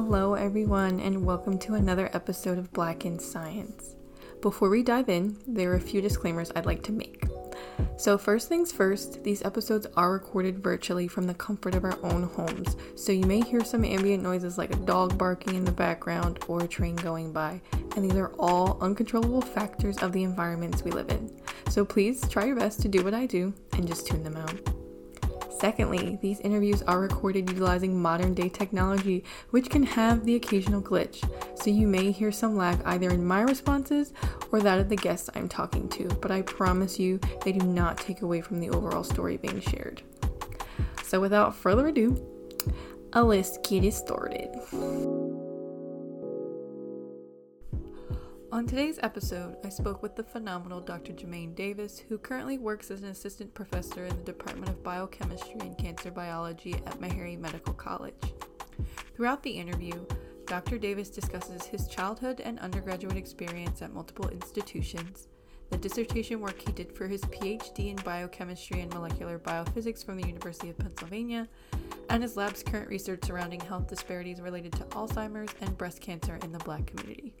Hello, everyone, and welcome to another episode of Black in Science. Before we dive in, there are a few disclaimers I'd like to make. So, first things first, these episodes are recorded virtually from the comfort of our own homes, so you may hear some ambient noises like a dog barking in the background or a train going by, and these are all uncontrollable factors of the environments we live in. So, please try your best to do what I do and just tune them out. Secondly, these interviews are recorded utilizing modern day technology, which can have the occasional glitch, so you may hear some lag either in my responses or that of the guests I'm talking to, but I promise you they do not take away from the overall story being shared. So without further ado, let's get it started. On today's episode, I spoke with the phenomenal Dr. Jermaine Davis, who currently works as an assistant professor in the Department of Biochemistry and Cancer Biology at Meharry Medical College. Throughout the interview, Dr. Davis discusses his childhood and undergraduate experience at multiple institutions, the dissertation work he did for his PhD in biochemistry and molecular biophysics from the University of Pennsylvania, and his lab's current research surrounding health disparities related to Alzheimer's and breast cancer in the Black community.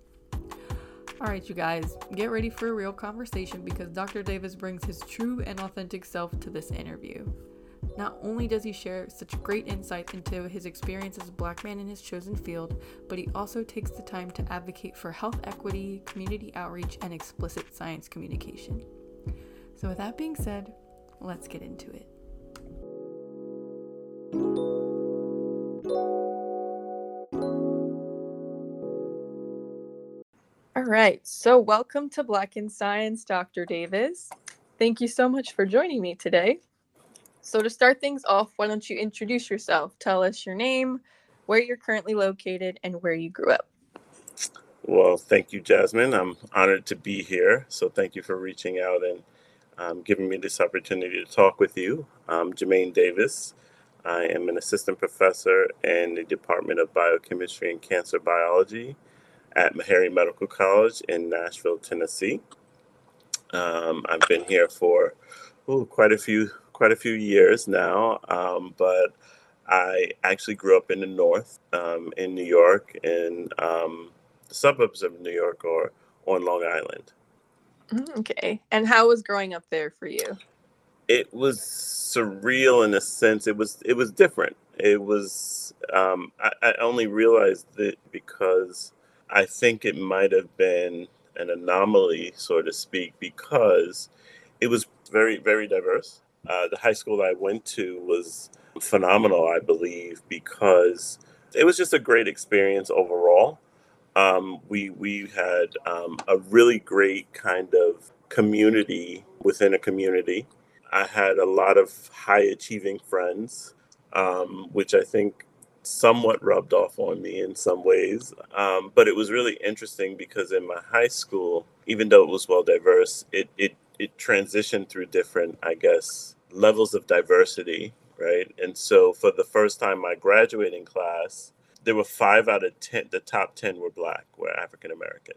All right, you guys, get ready for a real conversation because Dr. Davis brings his true and authentic self to this interview. Not only does he share such great insight into his experience as a black man in his chosen field, but he also takes the time to advocate for health equity, community outreach, and explicit science communication. So, with that being said, let's get into it. Right. So, welcome to Black in Science, Dr. Davis. Thank you so much for joining me today. So, to start things off, why don't you introduce yourself? Tell us your name, where you're currently located, and where you grew up. Well, thank you, Jasmine. I'm honored to be here. So, thank you for reaching out and um, giving me this opportunity to talk with you. I'm Jermaine Davis. I am an assistant professor in the Department of Biochemistry and Cancer Biology at Meharry Medical College in Nashville, Tennessee. Um, I've been here for ooh, quite a few quite a few years now, um, but I actually grew up in the north, um, in New York, in um, the suburbs of New York, or on Long Island. Mm, okay, and how was growing up there for you? It was surreal in a sense. It was it was different. It was um, I, I only realized it because I think it might have been an anomaly, so to speak, because it was very, very diverse. Uh, the high school I went to was phenomenal, I believe, because it was just a great experience overall. Um, we we had um, a really great kind of community within a community. I had a lot of high achieving friends, um, which I think somewhat rubbed off on me in some ways. Um, but it was really interesting because in my high school, even though it was well diverse, it it it transitioned through different, I guess, levels of diversity, right? And so for the first time, my graduating class, there were five out of ten. The top ten were black, were African American.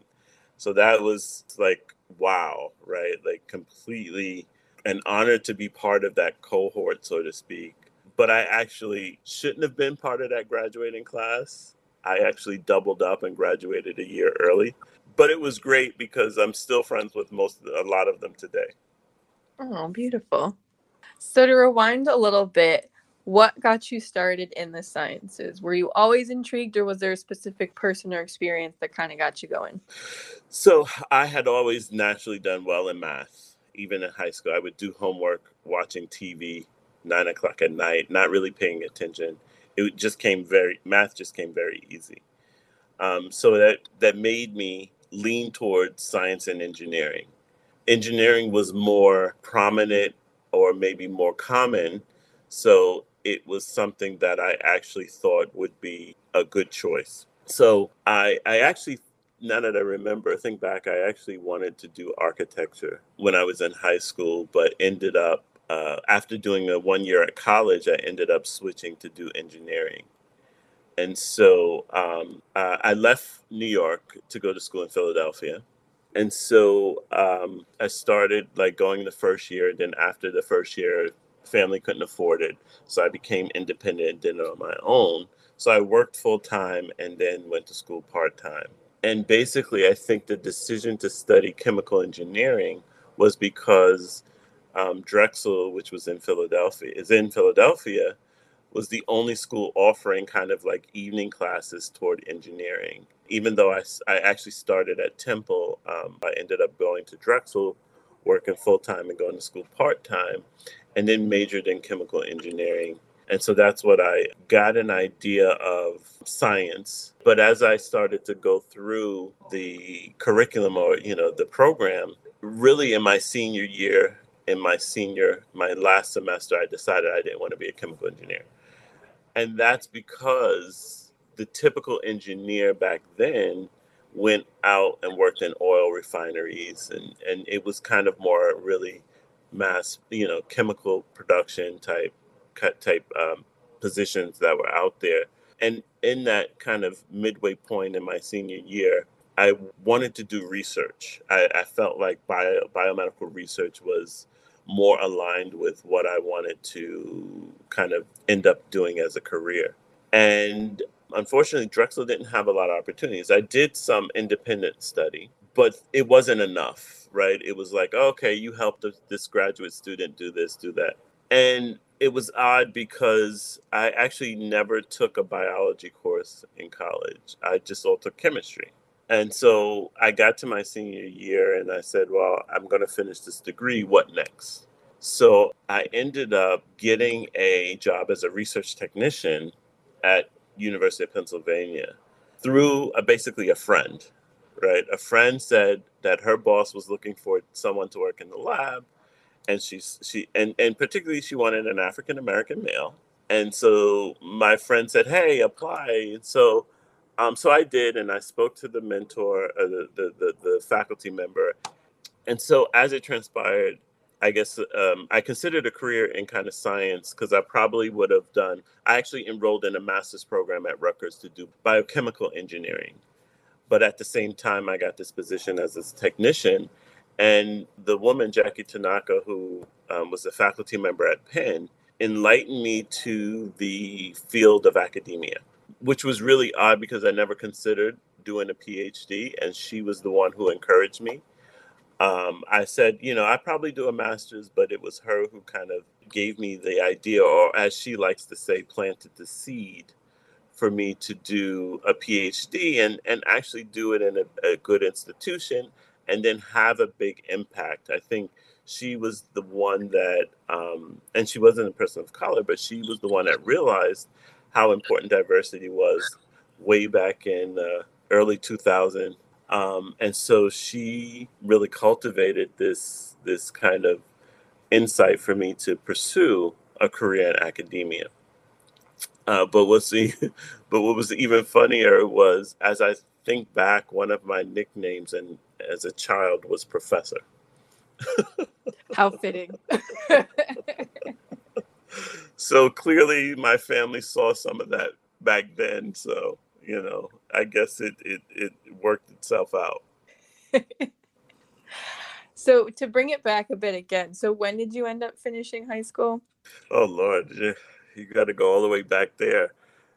So that was like wow, right? Like completely an honor to be part of that cohort, so to speak but I actually shouldn't have been part of that graduating class. I actually doubled up and graduated a year early. But it was great because I'm still friends with most a lot of them today. Oh, beautiful. So to rewind a little bit, what got you started in the sciences? Were you always intrigued or was there a specific person or experience that kind of got you going? So I had always naturally done well in math. Even in high school, I would do homework watching TV nine o'clock at night, not really paying attention. It just came very math just came very easy. Um, so that that made me lean towards science and engineering. Engineering was more prominent or maybe more common, so it was something that I actually thought would be a good choice. So I I actually now that I remember, think back, I actually wanted to do architecture when I was in high school, but ended up uh, after doing a one year at college, I ended up switching to do engineering. And so um, uh, I left New York to go to school in Philadelphia. And so um, I started like going the first year. and Then after the first year, family couldn't afford it. So I became independent and did it on my own. So I worked full time and then went to school part time. And basically, I think the decision to study chemical engineering was because um, Drexel, which was in Philadelphia, is in Philadelphia, was the only school offering kind of like evening classes toward engineering. Even though I, I actually started at Temple, um, I ended up going to Drexel, working full time and going to school part time, and then majored in chemical engineering. And so that's what I got an idea of science. But as I started to go through the curriculum or, you know, the program, really in my senior year, in my senior, my last semester, I decided I didn't want to be a chemical engineer. And that's because the typical engineer back then went out and worked in oil refineries and, and it was kind of more really mass, you know, chemical production type cut type um, positions that were out there. And in that kind of midway point in my senior year, I wanted to do research. I, I felt like bio, biomedical research was more aligned with what I wanted to kind of end up doing as a career. And unfortunately, Drexel didn't have a lot of opportunities. I did some independent study, but it wasn't enough, right? It was like, okay, you helped this graduate student do this, do that. And it was odd because I actually never took a biology course in college. I just all took chemistry. And so I got to my senior year and I said, well, I'm going to finish this degree. What next? So I ended up getting a job as a research technician at University of Pennsylvania through a, basically a friend, right? A friend said that her boss was looking for someone to work in the lab and she's she and and particularly she wanted an African American male. And so my friend said, "Hey, apply." And so um, so I did, and I spoke to the mentor, uh, the, the, the the faculty member, and so as it transpired, I guess um, I considered a career in kind of science because I probably would have done. I actually enrolled in a master's program at Rutgers to do biochemical engineering, but at the same time, I got this position as a technician, and the woman Jackie Tanaka, who um, was a faculty member at Penn, enlightened me to the field of academia which was really odd because I never considered doing a PhD, and she was the one who encouraged me. Um, I said, you know, I probably do a master's, but it was her who kind of gave me the idea, or as she likes to say, planted the seed for me to do a PhD and, and actually do it in a, a good institution and then have a big impact. I think she was the one that, um, and she wasn't a person of color, but she was the one that realized how important diversity was way back in uh, early 2000 um, and so she really cultivated this this kind of insight for me to pursue a career in academia uh, but what's the, but what was even funnier was as I think back, one of my nicknames and as a child was Professor. How fitting. so clearly my family saw some of that back then so you know i guess it it, it worked itself out. So to bring it back a bit again so when did you end up finishing high school? Oh lord you got to go all the way back there.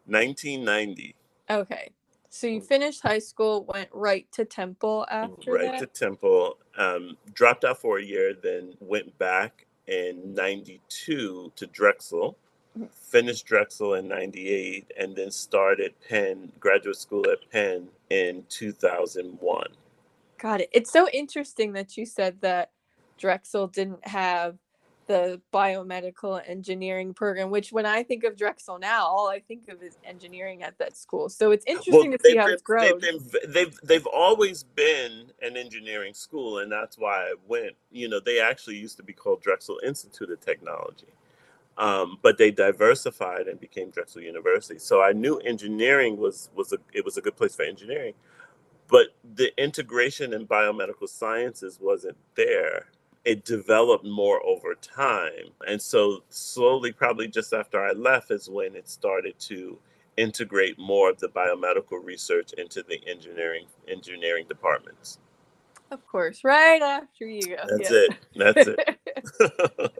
1990 okay so you finished high school went right to temple after right that? to temple um, dropped out for a year then went back in 92 to Drexel, mm-hmm. finished Drexel in 98, and then started Penn, graduate school at Penn in 2001. Got it. It's so interesting that you said that Drexel didn't have the biomedical engineering program, which when I think of Drexel now, all I think of is engineering at that school. So it's interesting well, to see how it's grown. They've, been, they've, they've always been an engineering school, and that's why I went. You know, they actually used to be called Drexel Institute of Technology. Um, but they diversified and became Drexel University. So I knew engineering was was a it was a good place for engineering, but the integration in biomedical sciences wasn't there it developed more over time. And so, slowly, probably just after I left, is when it started to integrate more of the biomedical research into the engineering engineering departments. Of course, right after you go. That's yeah. it. That's it.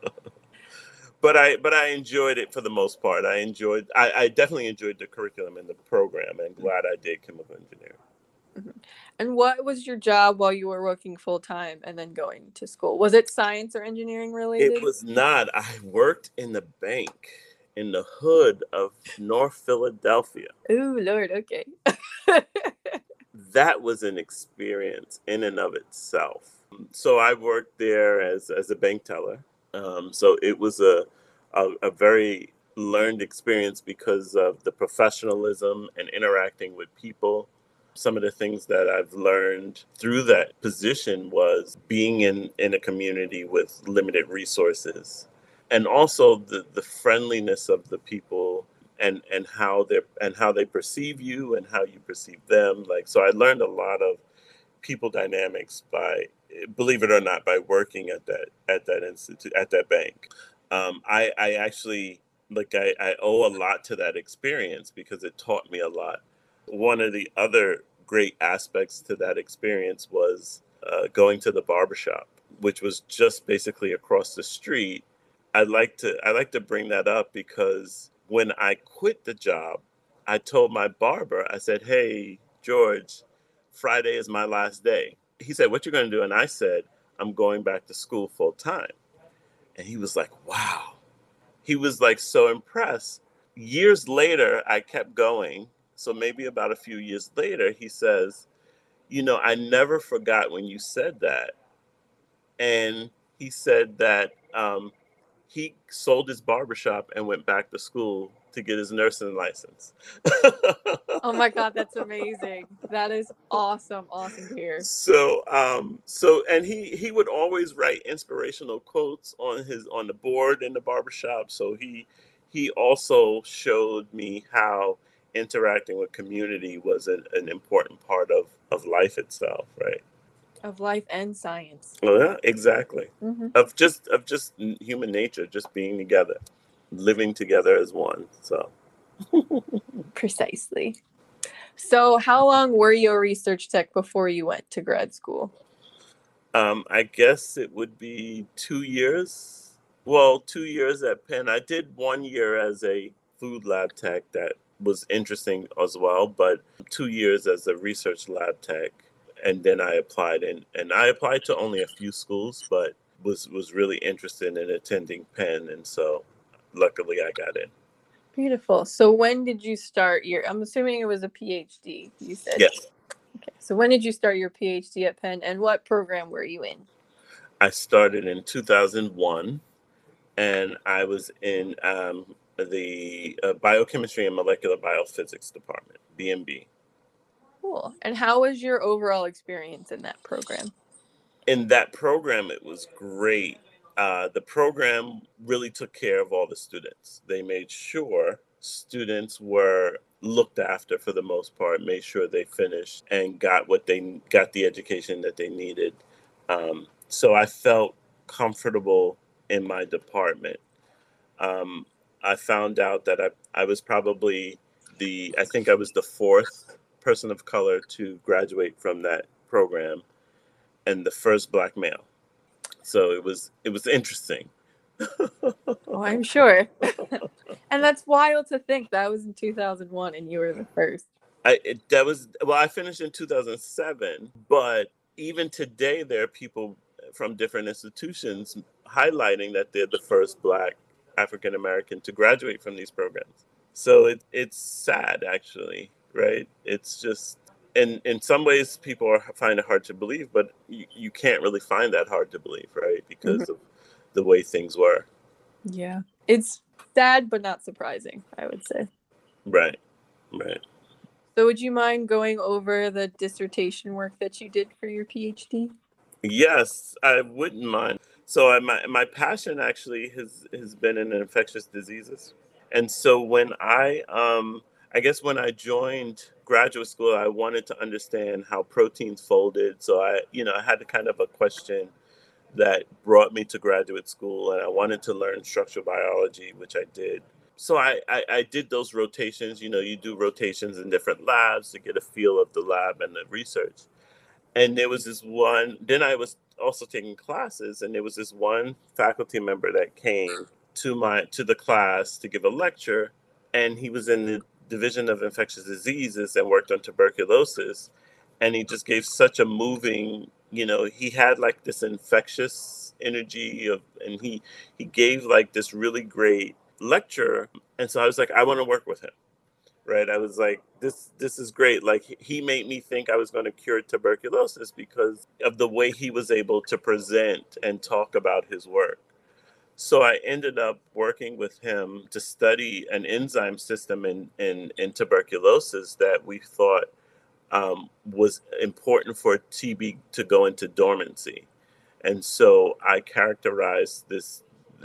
but I but I enjoyed it for the most part. I enjoyed I, I definitely enjoyed the curriculum and the program, and mm. glad I did chemical engineering. Mm-hmm. And what was your job while you were working full time and then going to school? Was it science or engineering related? It was not. I worked in the bank in the hood of North Philadelphia. Oh Lord, okay. that was an experience in and of itself. So I worked there as as a bank teller. Um, so it was a, a a very learned experience because of the professionalism and interacting with people some of the things that I've learned through that position was being in, in a community with limited resources and also the, the friendliness of the people and, and how they and how they perceive you and how you perceive them. Like so I learned a lot of people dynamics by believe it or not by working at that at that institute at that bank. Um, I, I actually like I, I owe a lot to that experience because it taught me a lot one of the other great aspects to that experience was uh, going to the barbershop, which was just basically across the street. I like to I like to bring that up because when I quit the job, I told my barber, I said, "Hey, George, Friday is my last day." He said, "What you going to do?" And I said, "I'm going back to school full time." And he was like, "Wow." He was like so impressed. Years later, I kept going so maybe about a few years later, he says, You know, I never forgot when you said that. And he said that um, he sold his barbershop and went back to school to get his nursing license. oh my god, that's amazing. That is awesome. Awesome to hear. So um so and he he would always write inspirational quotes on his on the board in the barbershop. So he he also showed me how interacting with community was an, an important part of, of life itself, right? Of life and science. Well, yeah, exactly. Mm-hmm. Of just of just human nature, just being together, living together as one. So precisely. So, how long were you a research tech before you went to grad school? Um, I guess it would be two years. Well, two years at Penn. I did one year as a food lab tech that was interesting as well. But two years as a research lab tech, and then I applied, and and I applied to only a few schools, but was was really interested in attending Penn, and so luckily I got in. Beautiful. So when did you start your? I'm assuming it was a PhD. You said yes. Okay. So when did you start your PhD at Penn, and what program were you in? I started in 2001, and I was in um, the uh, biochemistry and molecular biophysics department, BMB. Cool. And how was your overall experience in that program? In that program, it was great. Uh, the program really took care of all the students. They made sure students were looked after for the most part, made sure they finished and got what they got the education that they needed. Um, so I felt comfortable in my department. Um, I found out that I, I was probably the, I think I was the fourth person of color to graduate from that program and the first black male. So it was, it was interesting. oh, I'm sure. and that's wild to think that was in 2001 and you were the first. I, it, that was, well, I finished in 2007, but even today, there are people from different institutions highlighting that they're the first black African American to graduate from these programs. So it, it's sad, actually, right? It's just, in, in some ways, people are, find it hard to believe, but you, you can't really find that hard to believe, right? Because mm-hmm. of the way things were. Yeah. It's sad, but not surprising, I would say. Right, right. So, would you mind going over the dissertation work that you did for your PhD? Yes, I wouldn't mind. So I, my my passion actually has has been in infectious diseases, and so when I um I guess when I joined graduate school, I wanted to understand how proteins folded. So I you know I had a kind of a question that brought me to graduate school, and I wanted to learn structural biology, which I did. So I, I, I did those rotations. You know, you do rotations in different labs to get a feel of the lab and the research and there was this one then i was also taking classes and there was this one faculty member that came to my to the class to give a lecture, and he was in the division of infectious diseases and worked on tuberculosis, and he just gave such a moving. You know, he had like this infectious energy of, and he he gave like this really great lecture, and so I was like, I want to work with him right? I was like this this is great. Like he made me think i was going to cure tuberculosis because of the way he was able to present and talk about his work. So i ended up working with him to study an enzyme system in in, in tuberculosis that we thought um, was important for tb to go into dormancy. And so i characterized this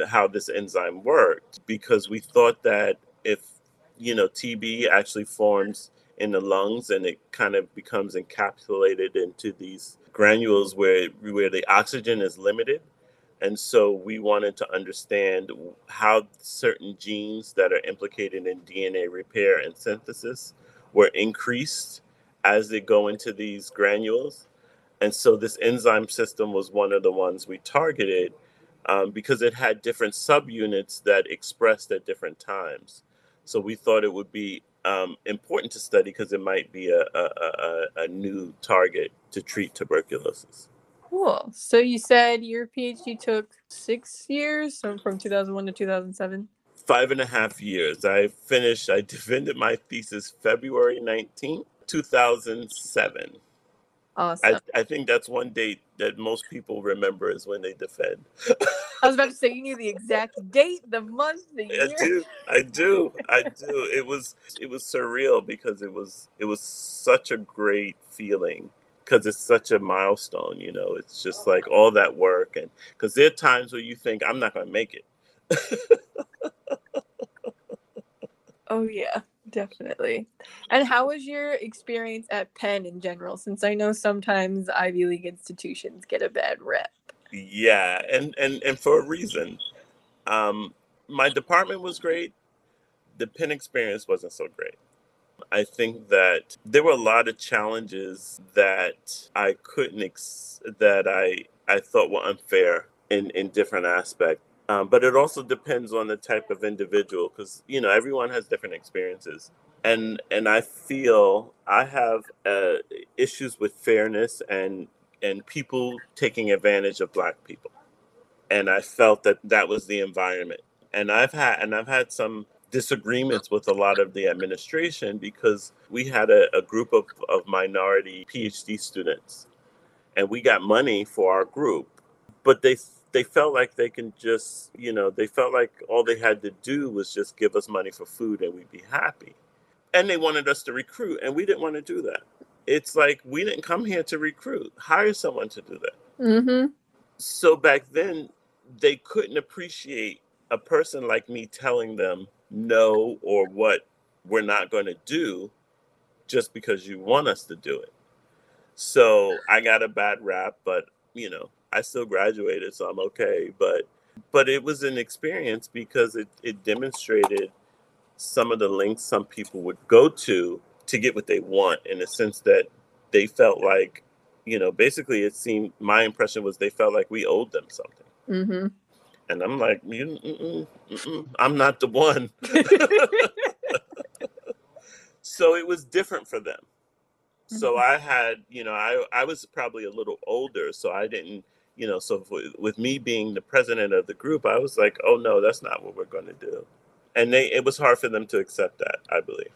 how this enzyme worked because we thought that if you know, TB actually forms in the lungs and it kind of becomes encapsulated into these granules where where the oxygen is limited. And so we wanted to understand how certain genes that are implicated in DNA repair and synthesis were increased as they go into these granules. And so this enzyme system was one of the ones we targeted um, because it had different subunits that expressed at different times. So we thought it would be um, important to study because it might be a, a, a, a new target to treat tuberculosis. Cool. So you said your PhD took six years, so from 2001 to 2007? Five and a half years. I finished, I defended my thesis February 19th, 2007. Awesome. I, I think that's one date that most people remember is when they defend. I was about to say you knew the exact date, the month, the year. I do. I do. I do. It was it was surreal because it was it was such a great feeling because it's such a milestone, you know. It's just like all that work and because there are times where you think I'm not going to make it. oh yeah definitely. And how was your experience at Penn in general? Since I know sometimes Ivy League institutions get a bad rep. Yeah, and and and for a reason. Um, my department was great. The Penn experience wasn't so great. I think that there were a lot of challenges that I couldn't ex- that I I thought were unfair in in different aspects. Um, but it also depends on the type of individual because you know everyone has different experiences. And and i feel i have uh, issues with fairness and and people taking advantage of black people. And i felt that that was the environment. And i've had and i've had some disagreements with a lot of the administration because we had a, a group of, of minority phd students. And we got money for our group but they they felt like they can just, you know, they felt like all they had to do was just give us money for food and we'd be happy. And they wanted us to recruit, and we didn't want to do that. It's like we didn't come here to recruit, hire someone to do that. Mm-hmm. So back then, they couldn't appreciate a person like me telling them no or what we're not going to do just because you want us to do it. So I got a bad rap, but you know, I still graduated, so I'm okay. But but it was an experience because it, it demonstrated some of the lengths some people would go to to get what they want in the sense that they felt like, you know, basically it seemed my impression was they felt like we owed them something. Mm-hmm. And I'm like, you, mm-mm, mm-mm, I'm not the one. so it was different for them. So mm-hmm. I had, you know, I I was probably a little older, so I didn't you know, so with me being the president of the group, I was like, oh no, that's not what we're going to do. And they, it was hard for them to accept that, I believe.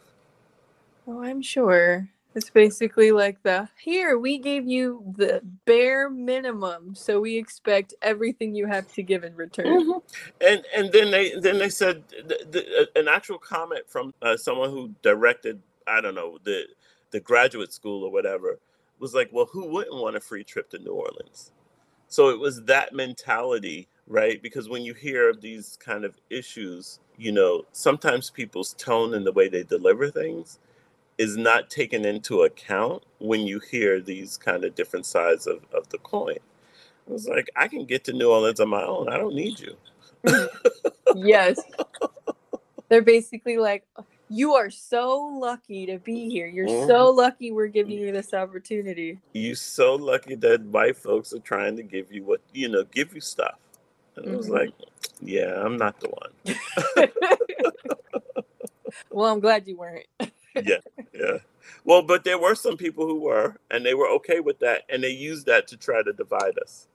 Oh, I'm sure. It's basically like the here we gave you the bare minimum, so we expect everything you have to give in return. Mm-hmm. And and then they then they said the, the, an actual comment from uh, someone who directed I don't know the the graduate school or whatever was like, well, who wouldn't want a free trip to New Orleans? So it was that mentality, right? Because when you hear of these kind of issues, you know, sometimes people's tone and the way they deliver things is not taken into account when you hear these kind of different sides of, of the coin. I was like, I can get to New Orleans on my own. I don't need you. yes. They're basically like, you are so lucky to be here. You're mm-hmm. so lucky we're giving you this opportunity. You're so lucky that white folks are trying to give you what you know, give you stuff. And mm-hmm. I was mm-hmm. like, yeah, I'm not the one. well, I'm glad you weren't. yeah, yeah. Well, but there were some people who were, and they were okay with that, and they used that to try to divide us.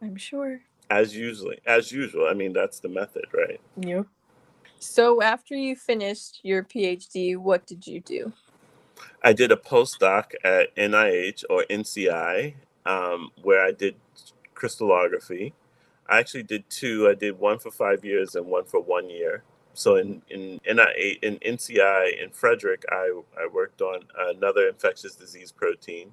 I'm sure. As usually, as usual. I mean, that's the method, right? Yeah. So after you finished your PhD, what did you do? I did a postdoc at NIH or NCI, um, where I did crystallography. I actually did two. I did one for five years and one for one year. So in in NIH, in NCI in Frederick, I I worked on another infectious disease protein,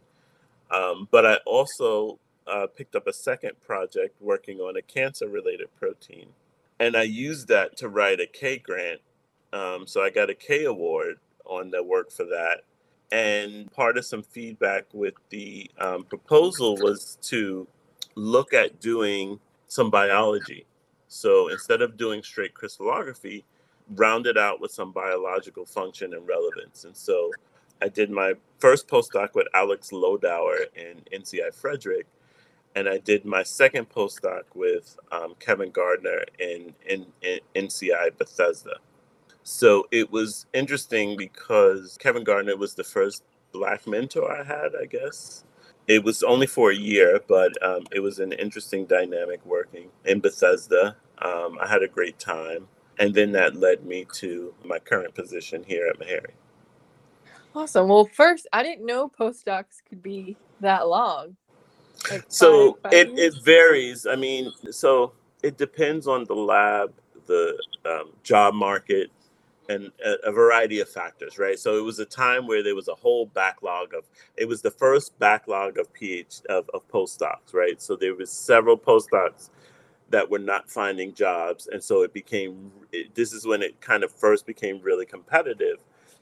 um, but I also uh, picked up a second project working on a cancer related protein. And I used that to write a K grant. Um, so I got a K award on the work for that. And part of some feedback with the um, proposal was to look at doing some biology. So instead of doing straight crystallography, round it out with some biological function and relevance. And so I did my first postdoc with Alex Wlodawer in NCI Frederick, and I did my second postdoc with um, Kevin Gardner in, in, in NCI Bethesda. So it was interesting because Kevin Gardner was the first black mentor I had, I guess. It was only for a year, but um, it was an interesting dynamic working in Bethesda. Um, I had a great time. And then that led me to my current position here at Meharry. Awesome. Well, first, I didn't know postdocs could be that long. Like so five, five it, it varies. I mean, so it depends on the lab, the um, job market, and a, a, variety of factors, right? So it was a time where there was a whole backlog of. It was the first backlog of PhD of, of postdocs, right? So there was several postdocs that were not finding jobs, and so it became. It, this is when it kind of first became really competitive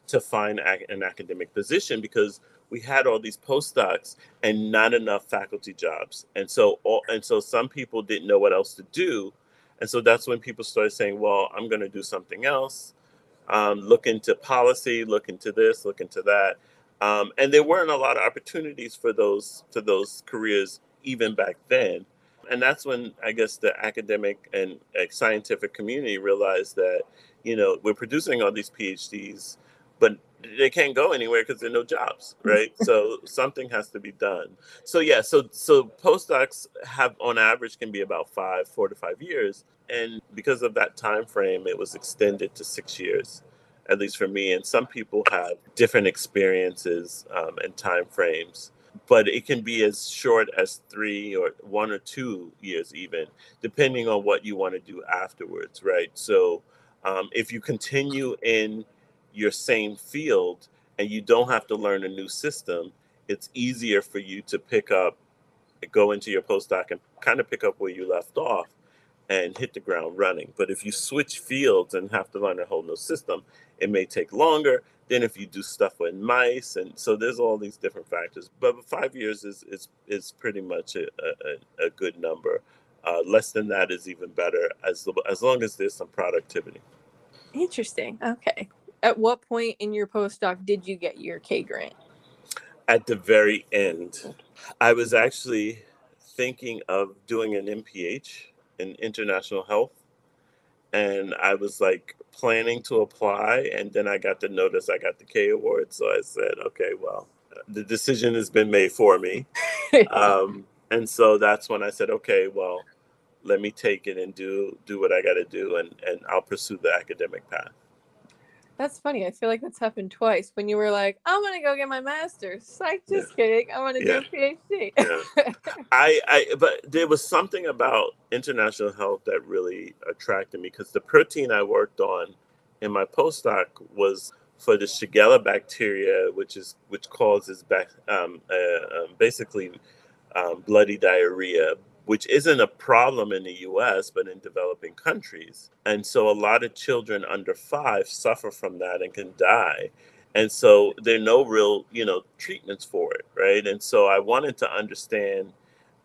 to find an academic position because we had all these postdocs and not enough faculty jobs. And so all, and so some people didn't know what else to do. And so that's when people started saying well i'm going to do something else. Um, look into policy look into this look into that. Um, and there weren't a lot of opportunities for those for those careers even back then. And that's when i guess the academic and scientific community realized that you know we're producing all these phds but they can't go anywhere because there are no jobs right? So something has to be done. So yeah so so postdocs have on average can be about five four to five years. And because of that time frame it was extended to six years at least for me. And some people have different experiences um, and time frames. But it can be as short as three or one or two years even depending on what you want to do afterwards right? So um, if you continue in your same field and you don't have to learn a new system, it's easier for you to pick up, go into your postdoc and kind of pick up where you left off and hit the ground running. But if you switch fields and have to learn a whole new system, it may take longer than if you do stuff with mice. And so there's all these different factors. But five years is is, is pretty much a, a, a good number. Uh, less than that is even better as as long as there's some productivity. Interesting. Okay at what point in your postdoc did you get your K grant? At the very end. I was actually thinking of doing an MPH in international health. And I was like planning to apply. And then I got the notice I got the K award. So I said, okay, well, the decision has been made for me. um, and so that's when I said, okay, well, let me take it and do do what I got to do, and and I'll pursue the academic path. That's funny. I feel like that's happened twice when you were like, I'm gonna go get my master's. Like, just yeah. kidding. I'm gonna yeah. do a PhD. yeah. I, I but there was something about international health that really attracted me because the protein I worked on in my postdoc was for the Shigella bacteria, which is which causes back, um, uh, um, basically um, bloody diarrhea, which isn't a problem in the US, but in developing countries. And so a lot of children under five suffer from that and can die. And so there are no real, you know, treatments for it, right? And so I wanted to understand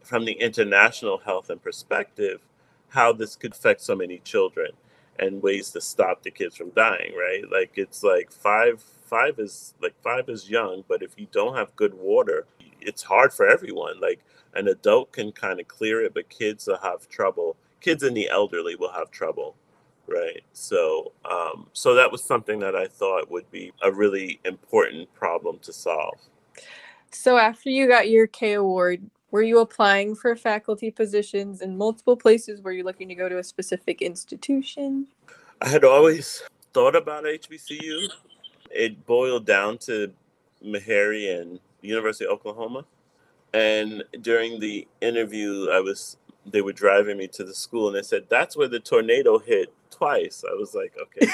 from the international health and perspective how this could affect so many children and ways to stop the kids from dying, right? Like it's like five five is like five is young, but if you don't have good water, it's hard for everyone. Like an adult can kind of clear it, but kids will have trouble kids and the elderly will have trouble right? So um, so that was something that i thought would be a really important problem to solve. So after you got your k award were you applying for faculty positions in multiple places? Were you looking to go to a specific institution? I had always thought about hbcu it boiled down to meharry and university of oklahoma and during the interview i was they were driving me to the school and they said that's where the tornado hit twice. I was like okay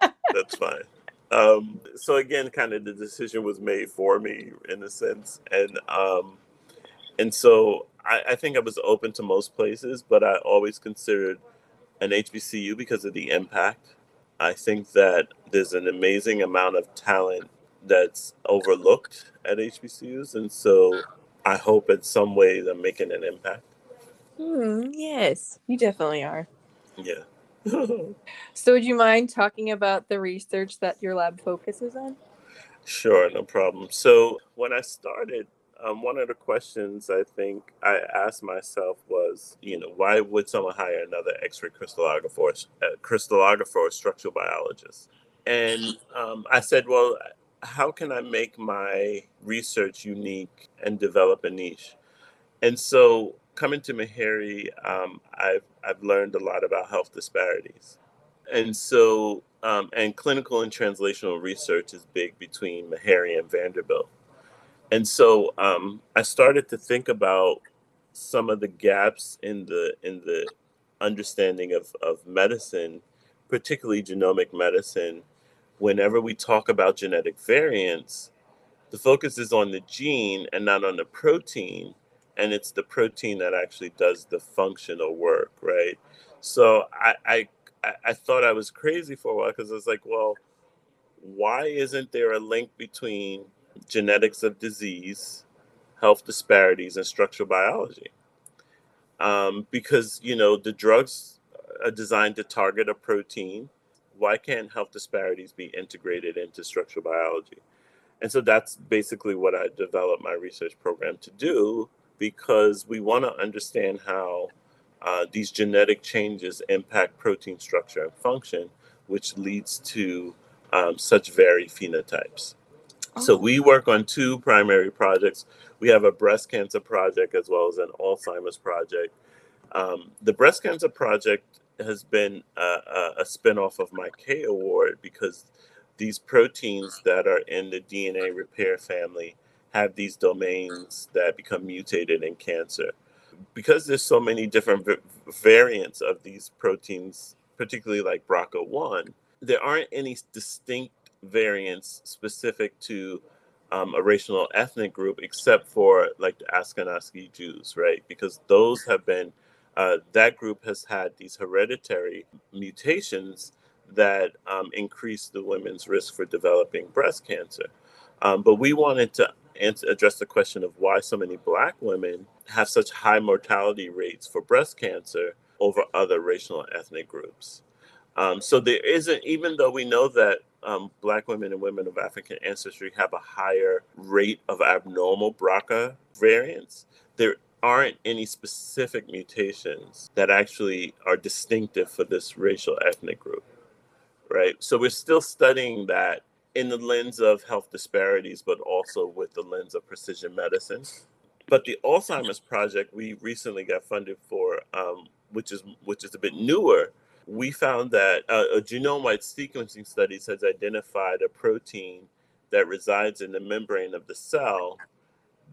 yeah, that's fine. Um, so again kind of the decision was made for me in a sense. And um, and so I, I think i was open to most places but i always considered an hbcu because of the impact. I think that there's an amazing amount of talent that's overlooked at hbcus and so i hope in some ways i'm making an impact Hmm, yes, you definitely are. Yeah. so, would you mind talking about the research that your lab focuses on? Sure, no problem. So, when I started, um, one of the questions I think I asked myself was, you know, why would someone hire another X-ray crystallographer, uh, crystallographer or structural biologist? And um, I said, well, how can I make my research unique and develop a niche? And so coming to Meharry, um, I've I've learned a lot about health disparities, and so um, and clinical and translational research is big between Meharry and Vanderbilt, and so um, I started to think about some of the gaps in the in the understanding of of medicine, particularly genomic medicine. Whenever we talk about genetic variants, the focus is on the gene and not on the protein and it's the protein that actually does the functional work, right? So I I, I thought I was crazy for a while because I was like, well, why isn't there a link between genetics of disease, health disparities, and structural biology? Um, because you know the drugs are designed to target a protein. Why can't health disparities be integrated into structural biology? And so that's basically what I developed my research program to do because we want to understand how uh, these genetic changes impact protein structure and function, which leads to um, such varied phenotypes. Oh. So we work on two primary projects. We have a breast cancer project as well as an Alzheimer's project. Um, the breast cancer project has been a, a, a spinoff of my K Award because these proteins that are in the DNA repair family have these domains that become mutated in cancer. Because there's so many different variants of these proteins, particularly like BRCA1, there aren't any distinct variants specific to um, a racial ethnic group except for like the Ashkenazi Jews, right? Because those have been, uh, that group has had these hereditary mutations that um, increase the women's risk for developing breast cancer. Um, but we wanted to answer, address the question of why so many Black women have such high mortality rates for breast cancer over other racial and ethnic groups. Um, so there isn't, even though we know that um, Black women and women of African ancestry have a higher rate of abnormal BRCA variants, there aren't any specific mutations that actually are distinctive for this racial ethnic group, right? So we're still studying that in the lens of health disparities, but also with the lens of precision medicine. But the Alzheimer's project we recently got funded for, um, which is which is a bit newer. We found that uh, a genome-wide sequencing studies has identified a protein that resides in the membrane of the cell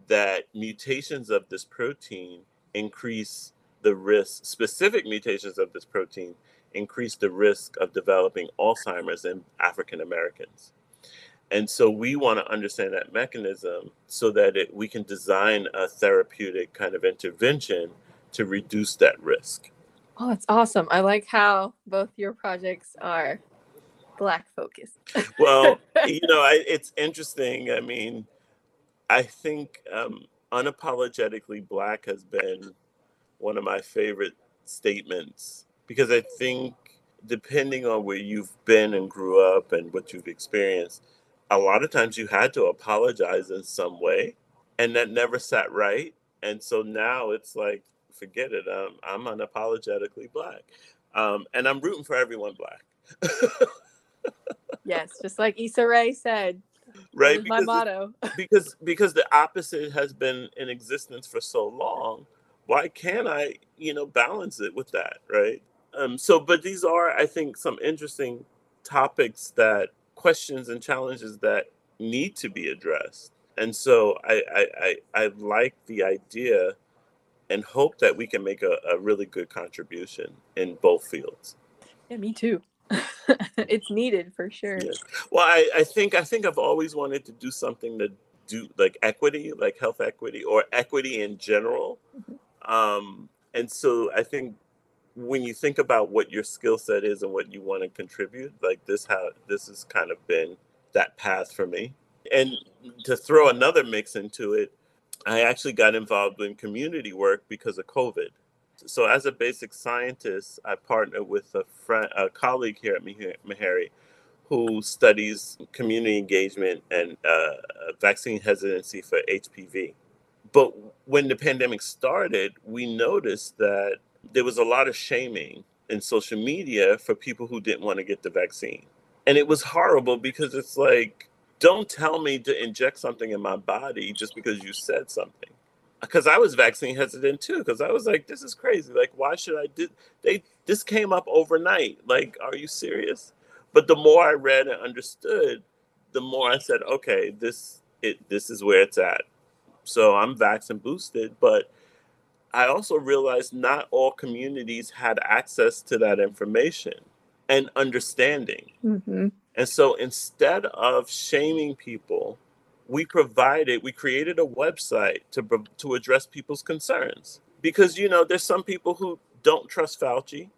that mutations of this protein increase the risk specific mutations of this protein increase the risk of developing alzheimer's in african americans and so we want to understand that mechanism so that it, we can design a therapeutic kind of intervention to reduce that risk. Oh, that's awesome. I like how both your projects are black focused. well, you know, I, it's interesting. I mean, I think um, unapologetically black has been one of my favorite statements because I think depending on where you've been and grew up and what you've experienced, a lot of times you had to apologize in some way and that never sat right and so now it's like forget it. Um, I'm unapologetically black, um, and I'm rooting for everyone black. yes, just like Issa Rae said. Right, my motto. because because the opposite has been in existence for so long. Why can't I, you know, balance it with that, right? Um, so, but these are, I think, some interesting topics that questions and challenges that need to be addressed. And so I, I, I, I like the idea and hope that we can make a, a really good contribution in both fields. Yeah, me too. it's needed for sure. Well, I, I think I think I've always wanted to do something to do like equity, like health equity or equity in general. Mm-hmm. Um, and so I think when you think about what your skill set is and what you want to contribute, like this how this has kind of been that path for me. And to throw another mix into it, I actually got involved in community work because of COVID. So as a basic scientist, I partnered with a friend, a colleague here at Meharry, who studies community engagement and uh, vaccine hesitancy for HPV. But when the pandemic started, we noticed that there was a lot of shaming in social media for people who didn't want to get the vaccine. And it was horrible because it's like, don't tell me to inject something in my body just because you said something. Because I was vaccine hesitant too, because I was like, this is crazy. Like, why should I do they this came up overnight. Like, are you serious? But the more I read and understood, the more I said, okay, this it this is where it's at. So I'm vaccine boosted, but I also realized not all communities had access to that information and understanding. Mm-hmm. And so instead of shaming people, we provided, we created a website to, to address people's concerns. Because, you know, there's some people who don't trust Fauci.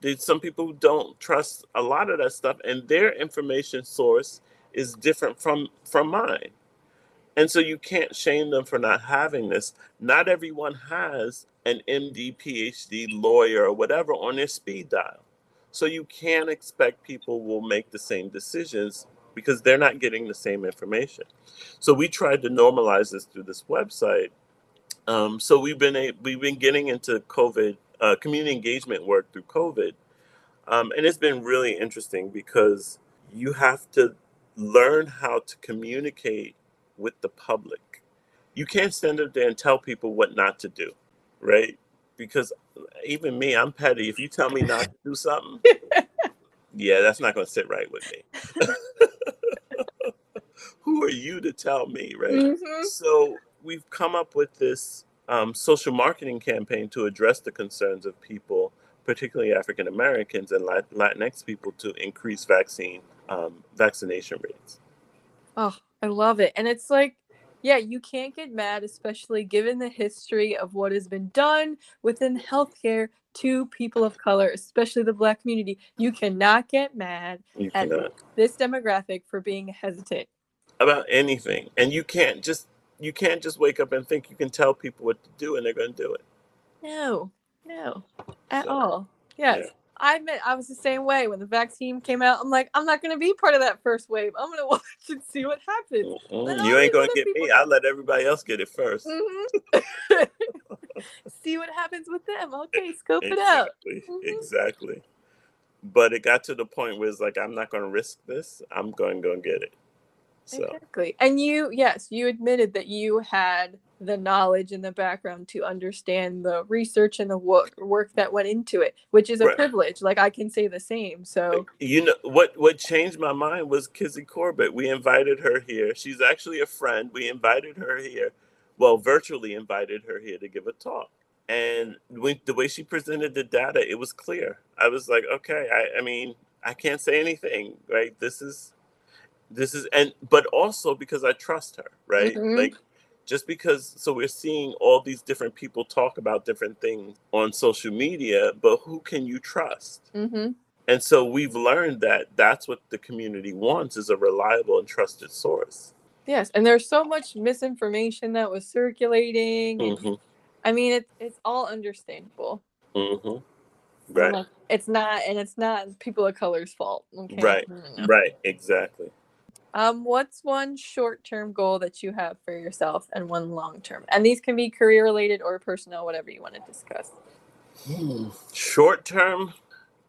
There's some people who don't trust a lot of that stuff, and their information source is different from from mine. And so you can't shame them for not having this. Not everyone has an MD, PhD, lawyer, or whatever on their speed dial. So you can't expect people will make the same decisions because they're not getting the same information. So we tried to normalize this through this website. Um, so we've been a, we've been getting into COVID uh, community engagement work through COVID, um, and it's been really interesting because you have to learn how to communicate with the public. You can't stand up there and tell people what not to do, right? Because even me, I'm petty. If you tell me not to do something, yeah, that's not going to sit right with me. Who are you to tell me, right? Mm-hmm. So we've come up with this um, social marketing campaign to address the concerns of people, particularly African Americans and Latinx people, to increase vaccine um, vaccination rates. Oh, I love it. And it's like, yeah, you can't get mad, especially given the history of what has been done within healthcare to people of color, especially the black community. You cannot get mad you at cannot. this demographic for being hesitant about anything. And you can't just you can't just wake up and think you can tell people what to do and they're going to do it. No. No. At so, all. Yes. Yeah. I admit I was the same way when the vaccine came out. I'm like, I'm not going to be part of that first wave. I'm going to watch and see what happens. Mm-hmm. You ain't going to get me. I let everybody else get it 1st mm-hmm. see what happens with them. Okay, scope exactly. it out. Mm-hmm. Exactly. But it got to the point where it's like, I'm not going to risk this. I'm going to go and get it. So. Exactly. And you, yes, you admitted that you had the knowledge and the background to understand the research and the work, work that went into it, which is a right. privilege. Like I can say the same. So you know what what changed my mind was Kizzy Corbett. We invited her here. She's actually a friend. We invited her here. Well, virtually invited her here to give a talk. And when, the way she presented the data, it was clear. I was like, okay, I, I mean, I can't say anything, right? This is this is and but also because I trust her, right? Mm-hmm. Like just because so we're seeing all these different people talk about different things on social media, but who can you trust? Mm-hmm. And so we've learned that that's what the community wants is a reliable and trusted source. Yes, and there's so much misinformation that was circulating. Mm-hmm. I mean, it's it's all understandable. Mm-hmm. Right. It's not, and it's not people of color's fault. Okay? Right. Right. Exactly. Um, what's one short-term goal that you have for yourself and one long-term? And these can be career related or personal, whatever you want to discuss. Hmm. Short term,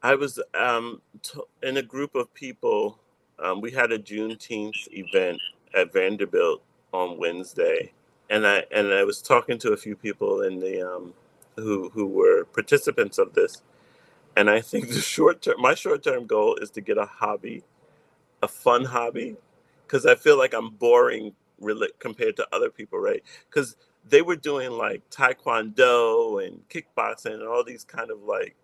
I was um, t- in a group of people. Um, we had a Juneteenth event at Vanderbilt on Wednesday, and I and I was talking to a few people in the um, who who were participants of this, and I think the short term, my short term goal is to get a hobby, a fun hobby, because I feel like I'm boring compared to other people, right? Because they were doing like taekwondo and kickboxing and all these kind of like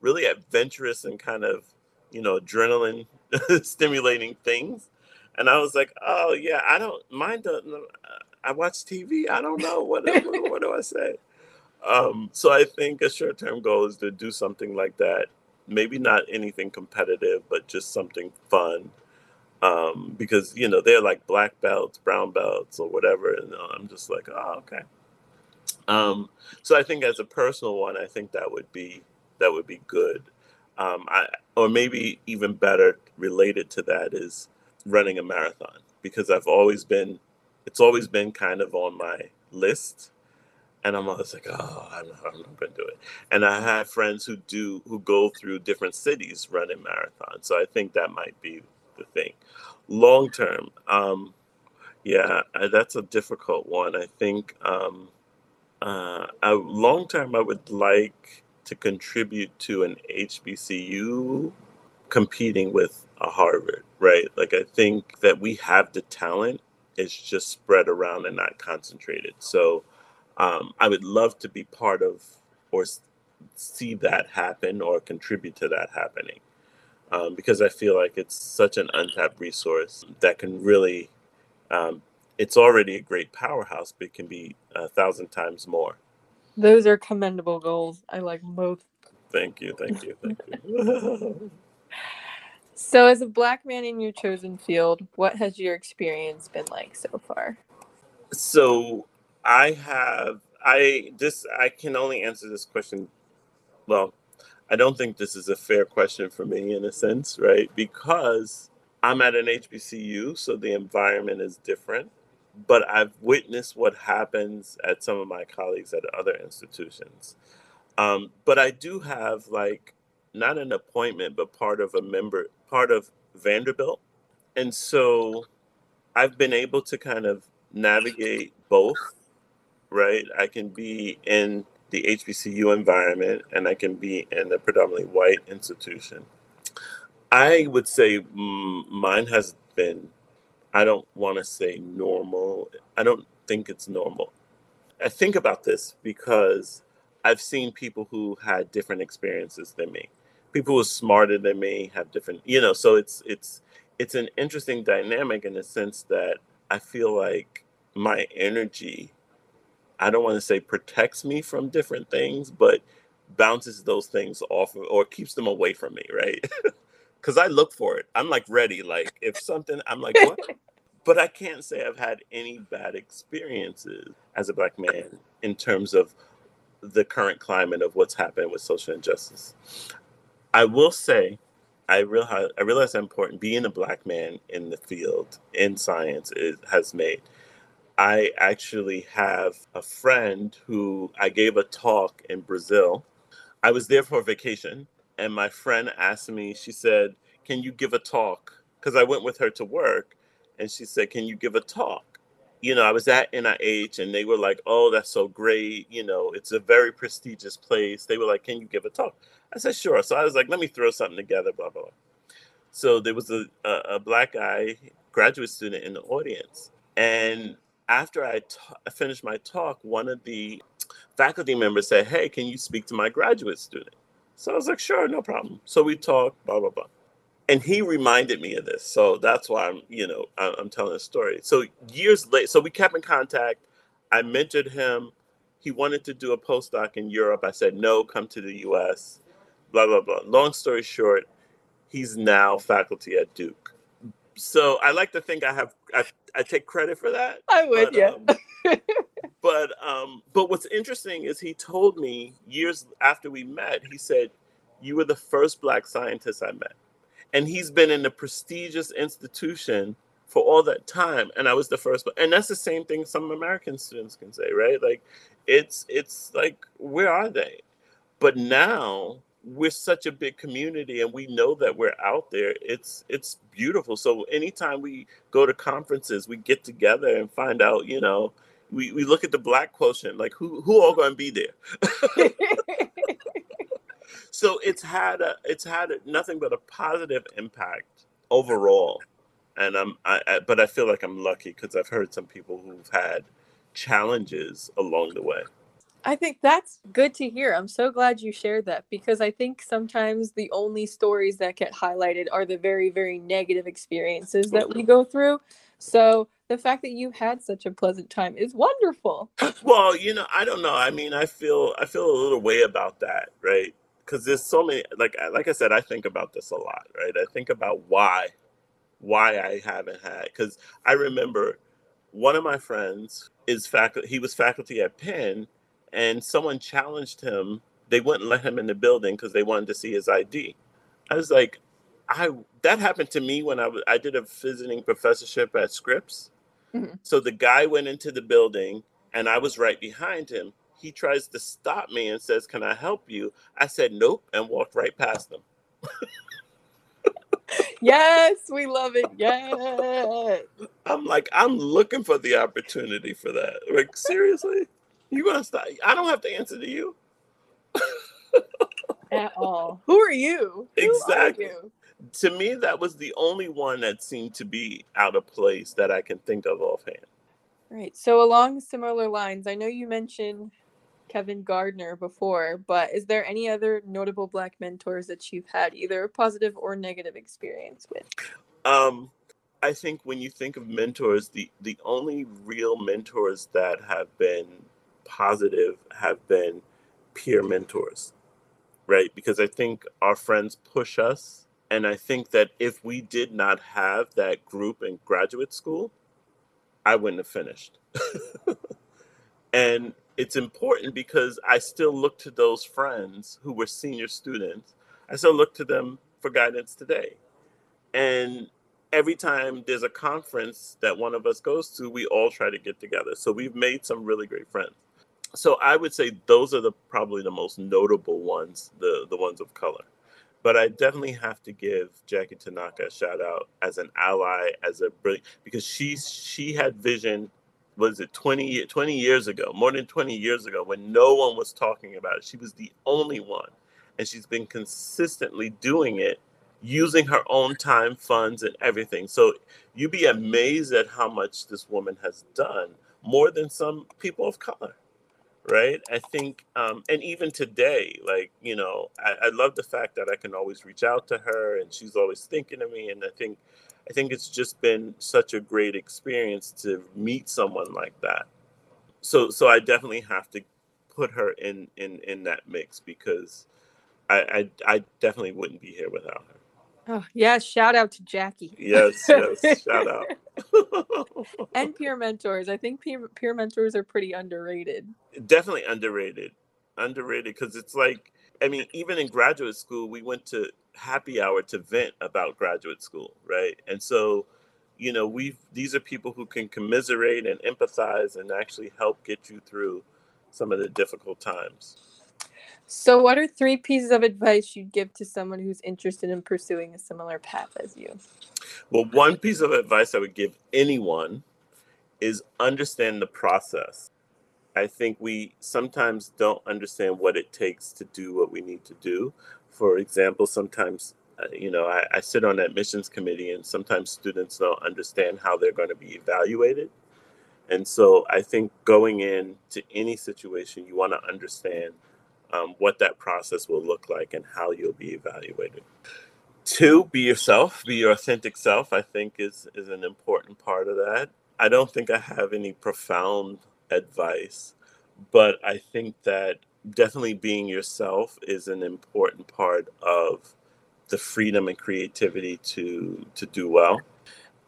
really adventurous and kind of you know adrenaline stimulating things. And i was like oh yeah i don't mind i watch tv i don't know what, what, what do i say? Um, so i think a short-term goal is to do something like that. Maybe not anything competitive but just something fun um, because you know they're like black belts brown belts or whatever and i'm just like oh okay um, so i think as a personal one i think that would be that would be good. Um, I, or maybe even better related to that is running a marathon because I've always been, it's always been kind of on my list. And I'm always like, oh, I'm not, I'm not going to do it. And I have friends who do, who go through different cities running marathons. So I think that might be the thing. Long term, um, yeah, that's a difficult one. I think um, uh, long term, I would like to contribute to an HBCU competing with a Harvard, right? Like I think that we have the talent, it's just spread around and not concentrated. So um, I would love to be part of or see that happen or contribute to that happening. Um, because I feel like it's such an untapped resource that can really, um, it's already a great powerhouse, but it can be a thousand times more. Those are commendable goals. I like both. Thank you, thank you, thank you. so, as a black man in your chosen field, what has your experience been like so far? So, I have I this I can only answer this question. Well, I don't think this is a fair question for me in a sense, right? Because I'm at an HBCU, so the environment is different but I've witnessed what happens at some of my colleagues at other institutions. Um, but I do have like not an appointment, but part of a member, part of Vanderbilt. And so I've been able to kind of navigate both, right? I can be in the HBCU environment and I can be in a predominantly white institution. I would say mine has been I don't want to say normal. I don't think it's normal. I think about this because I've seen people who had different experiences than me. People who are smarter than me have different, you know, so it's it's it's an interesting dynamic in the sense that I feel like my energy I don't want to say protects me from different things, but bounces those things off or keeps them away from me, right? because I look for it. I'm like ready. Like if something, I'm like, what? but I can't say I've had any bad experiences as a black man in terms of the current climate of what's happened with social injustice. I will say, I realize I realize how important being a black man in the field in science is, has made. I actually have a friend who I gave a talk in Brazil. I was there for a vacation and my friend asked me, she said, Can you give a talk? Because I went with her to work and she said, Can you give a talk? You know, I was at NIH and they were like, Oh, that's so great. You know, it's a very prestigious place. They were like, Can you give a talk? I said, Sure. So I was like, Let me throw something together, blah, blah, blah. So there was a, a, a black guy, graduate student in the audience. And after I finished my talk, one of the faculty members said, Hey, can you speak to my graduate student? So I was like, sure, no problem. So we talked, blah, blah, blah. And he reminded me of this. So that's why I'm, you know, I'm telling a story. So years later, so we kept in contact. I mentored him. He wanted to do a postdoc in Europe. I said, no, come to the US, blah, blah, blah. Long story short, he's now faculty at Duke. So I like to think I have, I, I take credit for that. I would, but, yeah. Um, but um, but what's interesting is he told me years after we met, he said, "You were the first black scientist I met," and he's been in a prestigious institution for all that time and i was the first and that's the same thing some american students can say right like it's it's like where are they but now we're such a big community and we know that we're out there it's it's beautiful. So anytime we go to conferences we get together and find out you know we, we look at the black quotient like who who all going to be there? So it's had a it's had a, nothing but a positive impact overall. And i'm I, I but i feel like i'm lucky because i've heard some people who've had challenges along the way I think that's good to hear. I'm so glad you shared that because I think sometimes the only stories that get highlighted are the very, very negative experiences that we mm-hmm. go through. So the fact that you had such a pleasant time is wonderful. Well, you know, I don't know. I mean, I feel I feel a little way about that, right? Because there's so many. Like like I said, I think about this a lot, right? I think about why why I haven't had. Because I remember one of my friends is faculty. He was faculty at Penn and someone challenged him. They wouldn't let him in the building because they wanted to see his ID. I was like, I that happened to me when I was I did a visiting professorship at Scripps. Mm-hmm. So the guy went into the building and I was right behind him. He tries to stop me and says, "Can I help you?" I said, "Nope," and walked right past him. yes, we love it. Yes. I'm like, I'm looking for the opportunity for that. Like seriously. You gonna stop? I don't have to answer to you. At all. Who are you? Exactly. Are you? To me, that was the only one that seemed to be out of place that I can think of offhand. Right. So along similar lines, I know you mentioned Kevin Gardner before, but is there any other notable black mentors that you've had either a positive or negative experience with? Um, I think when you think of mentors, the the only real mentors that have been positive have been peer mentors, right? Because I think our friends push us. And I think that if we did not have that group in graduate school, I wouldn't have finished. and it's important because I still look to those friends who were senior students. I still look to them for guidance today. And every time there's a conference that one of us goes to, we all try to get together. So we've made some really great friends so I would say those are the probably the most notable ones, the the ones of color. But I definitely have to give Jackie Tanaka a shout out as an ally, as a brilliant because she she had vision. Was it 20, 20 years ago, more than 20 years ago, when no one was talking about it? She was the only one. And she's been consistently doing it using her own time, funds, and everything. So you'd be amazed at how much this woman has done, more than some people of color right? I think um, and even today like you know I, I, love the fact that i can always reach out to her and she's always thinking of me and i think i think it's just been such a great experience to meet someone like that. So so i definitely have to put her in in in that mix because i i, I definitely wouldn't be here without her Oh, yeah. Shout out to Jackie. Yes, yes. shout out. and peer mentors. I think peer, peer mentors are pretty underrated. Definitely underrated. Underrated because it's like, I mean, even in graduate school, we went to happy hour to vent about graduate school, right? And so, you know, we these are people who can commiserate and empathize and actually help get you through some of the difficult times. So, what are three pieces of advice you'd give to someone who's interested in pursuing a similar path as you? Well, one piece of advice I would give anyone is understand the process. I think we sometimes don't understand what it takes to do what we need to do. For example, sometimes, uh, you know, I, I sit on admissions committee, and sometimes students don't understand how they're going to be evaluated. And so I think going into any situation, you want to understand um, what that process will look like and how you'll be evaluated. Two, be yourself, be your authentic self, I think is, is an important part of that. I don't think I have any profound advice, but I think that definitely being yourself is an important part of the freedom and creativity to to do well.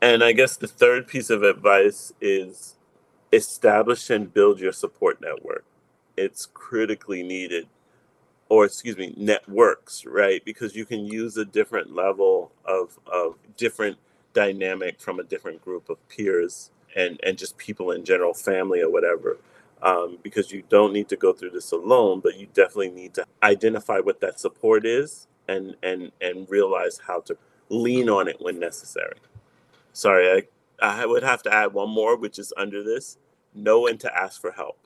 And I guess the third piece of advice is establish and build your support network. It's critically needed or excuse me, networks, right? Because you can use a different level of, of different dynamic from a different group of peers and and just people in general, family or whatever. Um, because you don't need to go through this alone, but you definitely need to identify what that support is and and and realize how to lean on it when necessary. Sorry, I, I would have to add one more, which is under this: know when to ask for help.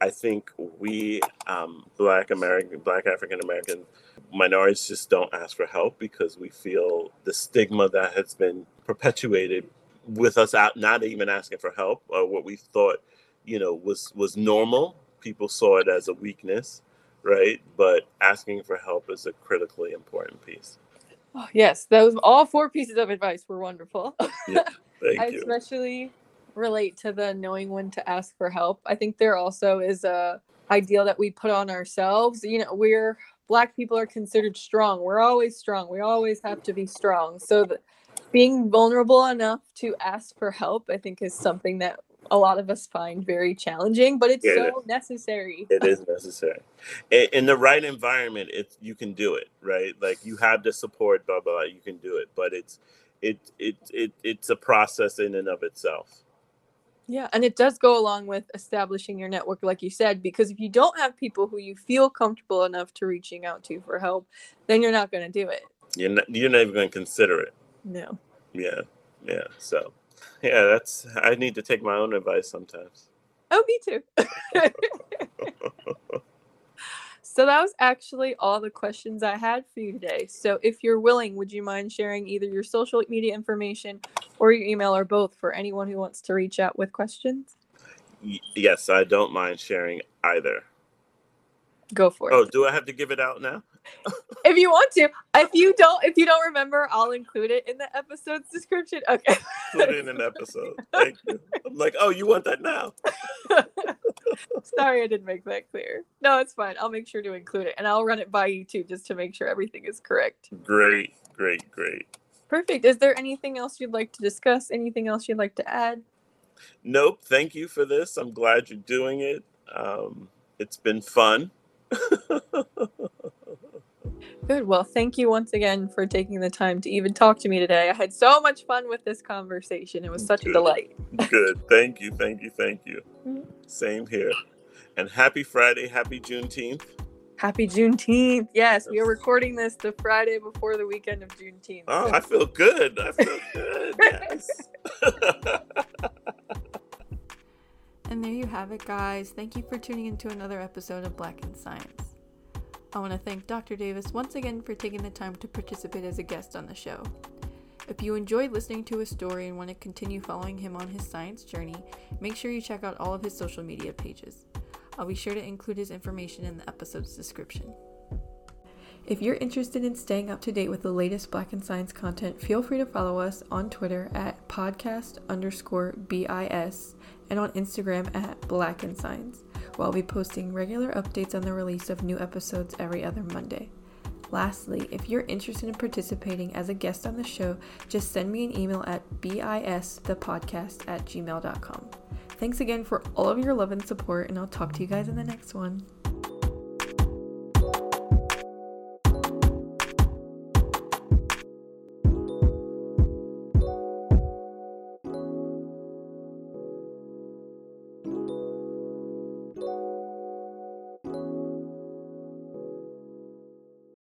I think we, um, Black American, Black African American minorities, just don't ask for help because we feel the stigma that has been perpetuated with us out not even asking for help or what we thought you know was was normal. People saw it as a weakness right? But asking for help is a critically important piece. Oh, yes. Those all four pieces of advice were wonderful. Yeah, thank you. especially relate to the knowing when to ask for help. I think there also is a ideal that we put on ourselves. You know we're black people are considered strong. We're always strong. We always have to be strong. So that being vulnerable enough to ask for help, I think, is something that a lot of us find very challenging, but it's Yeah, so necessary. it is necessary. In, in the right environment it's you can do it right? Like you have the support blah blah, blah you can do it. But it's it, it it it's a process in and of itself Yeah, and it does go along with establishing your network, like you said, because if you don't have people who you feel comfortable enough to reaching out to for help, then you're not going to do it. you're not, you're not even going to consider it No. yeah yeah so yeah that's i need to take my own advice sometimes Oh, me too. so that was actually all the questions I had for you today. So if you're willing, would you mind sharing either your social media information or your email or both for anyone who wants to reach out with questions? Yes i don't mind sharing either Go for it. oh do i have to give it out now If you want to. If you don't if you don't remember, I'll include it in the episode's description. Okay. put it in an episode thank you i'm like oh you want that now Sorry I didn't make that clear. No, it's fine. I'll make sure to include it and I'll run it by you too just to make sure everything is correct. great great great Perfect. Is there anything else you'd like to discuss? Anything else you'd like to add? Nope. Thank you for this. I'm glad you're doing it. Um, it's been fun. Good. Well, thank you once again for taking the time to even talk to me today. I had so much fun with this conversation. It was such a delight. Good. Thank you. Thank you. Thank you. Mhm. Same here. And happy Friday. Happy Juneteenth. Happy Juneteenth. Yes, we are recording this the Friday before the weekend of Juneteenth. Oh, I feel good. I feel good. Yes. And there you have it, guys. Thank you for tuning into another episode of Black in Science. I want to thank Dr. Davis once again for taking the time to participate as a guest on the show. If you enjoyed listening to his story and want to continue following him on his science journey, make sure you check out all of his social media pages. I'll be sure to include his information in the episode's description. If you're interested in staying up to date with the latest Black in Science content, feel free to follow us on Twitter at podcast underscore BIS and on Instagram at Black in Science, I'll be posting regular updates on the release of new episodes every other Monday. Lastly, if you're interested in participating as a guest on the show, just send me an email at bisthepodcast at gmail.com. Thanks again for all of your love and support, and I'll talk to you guys in the next one.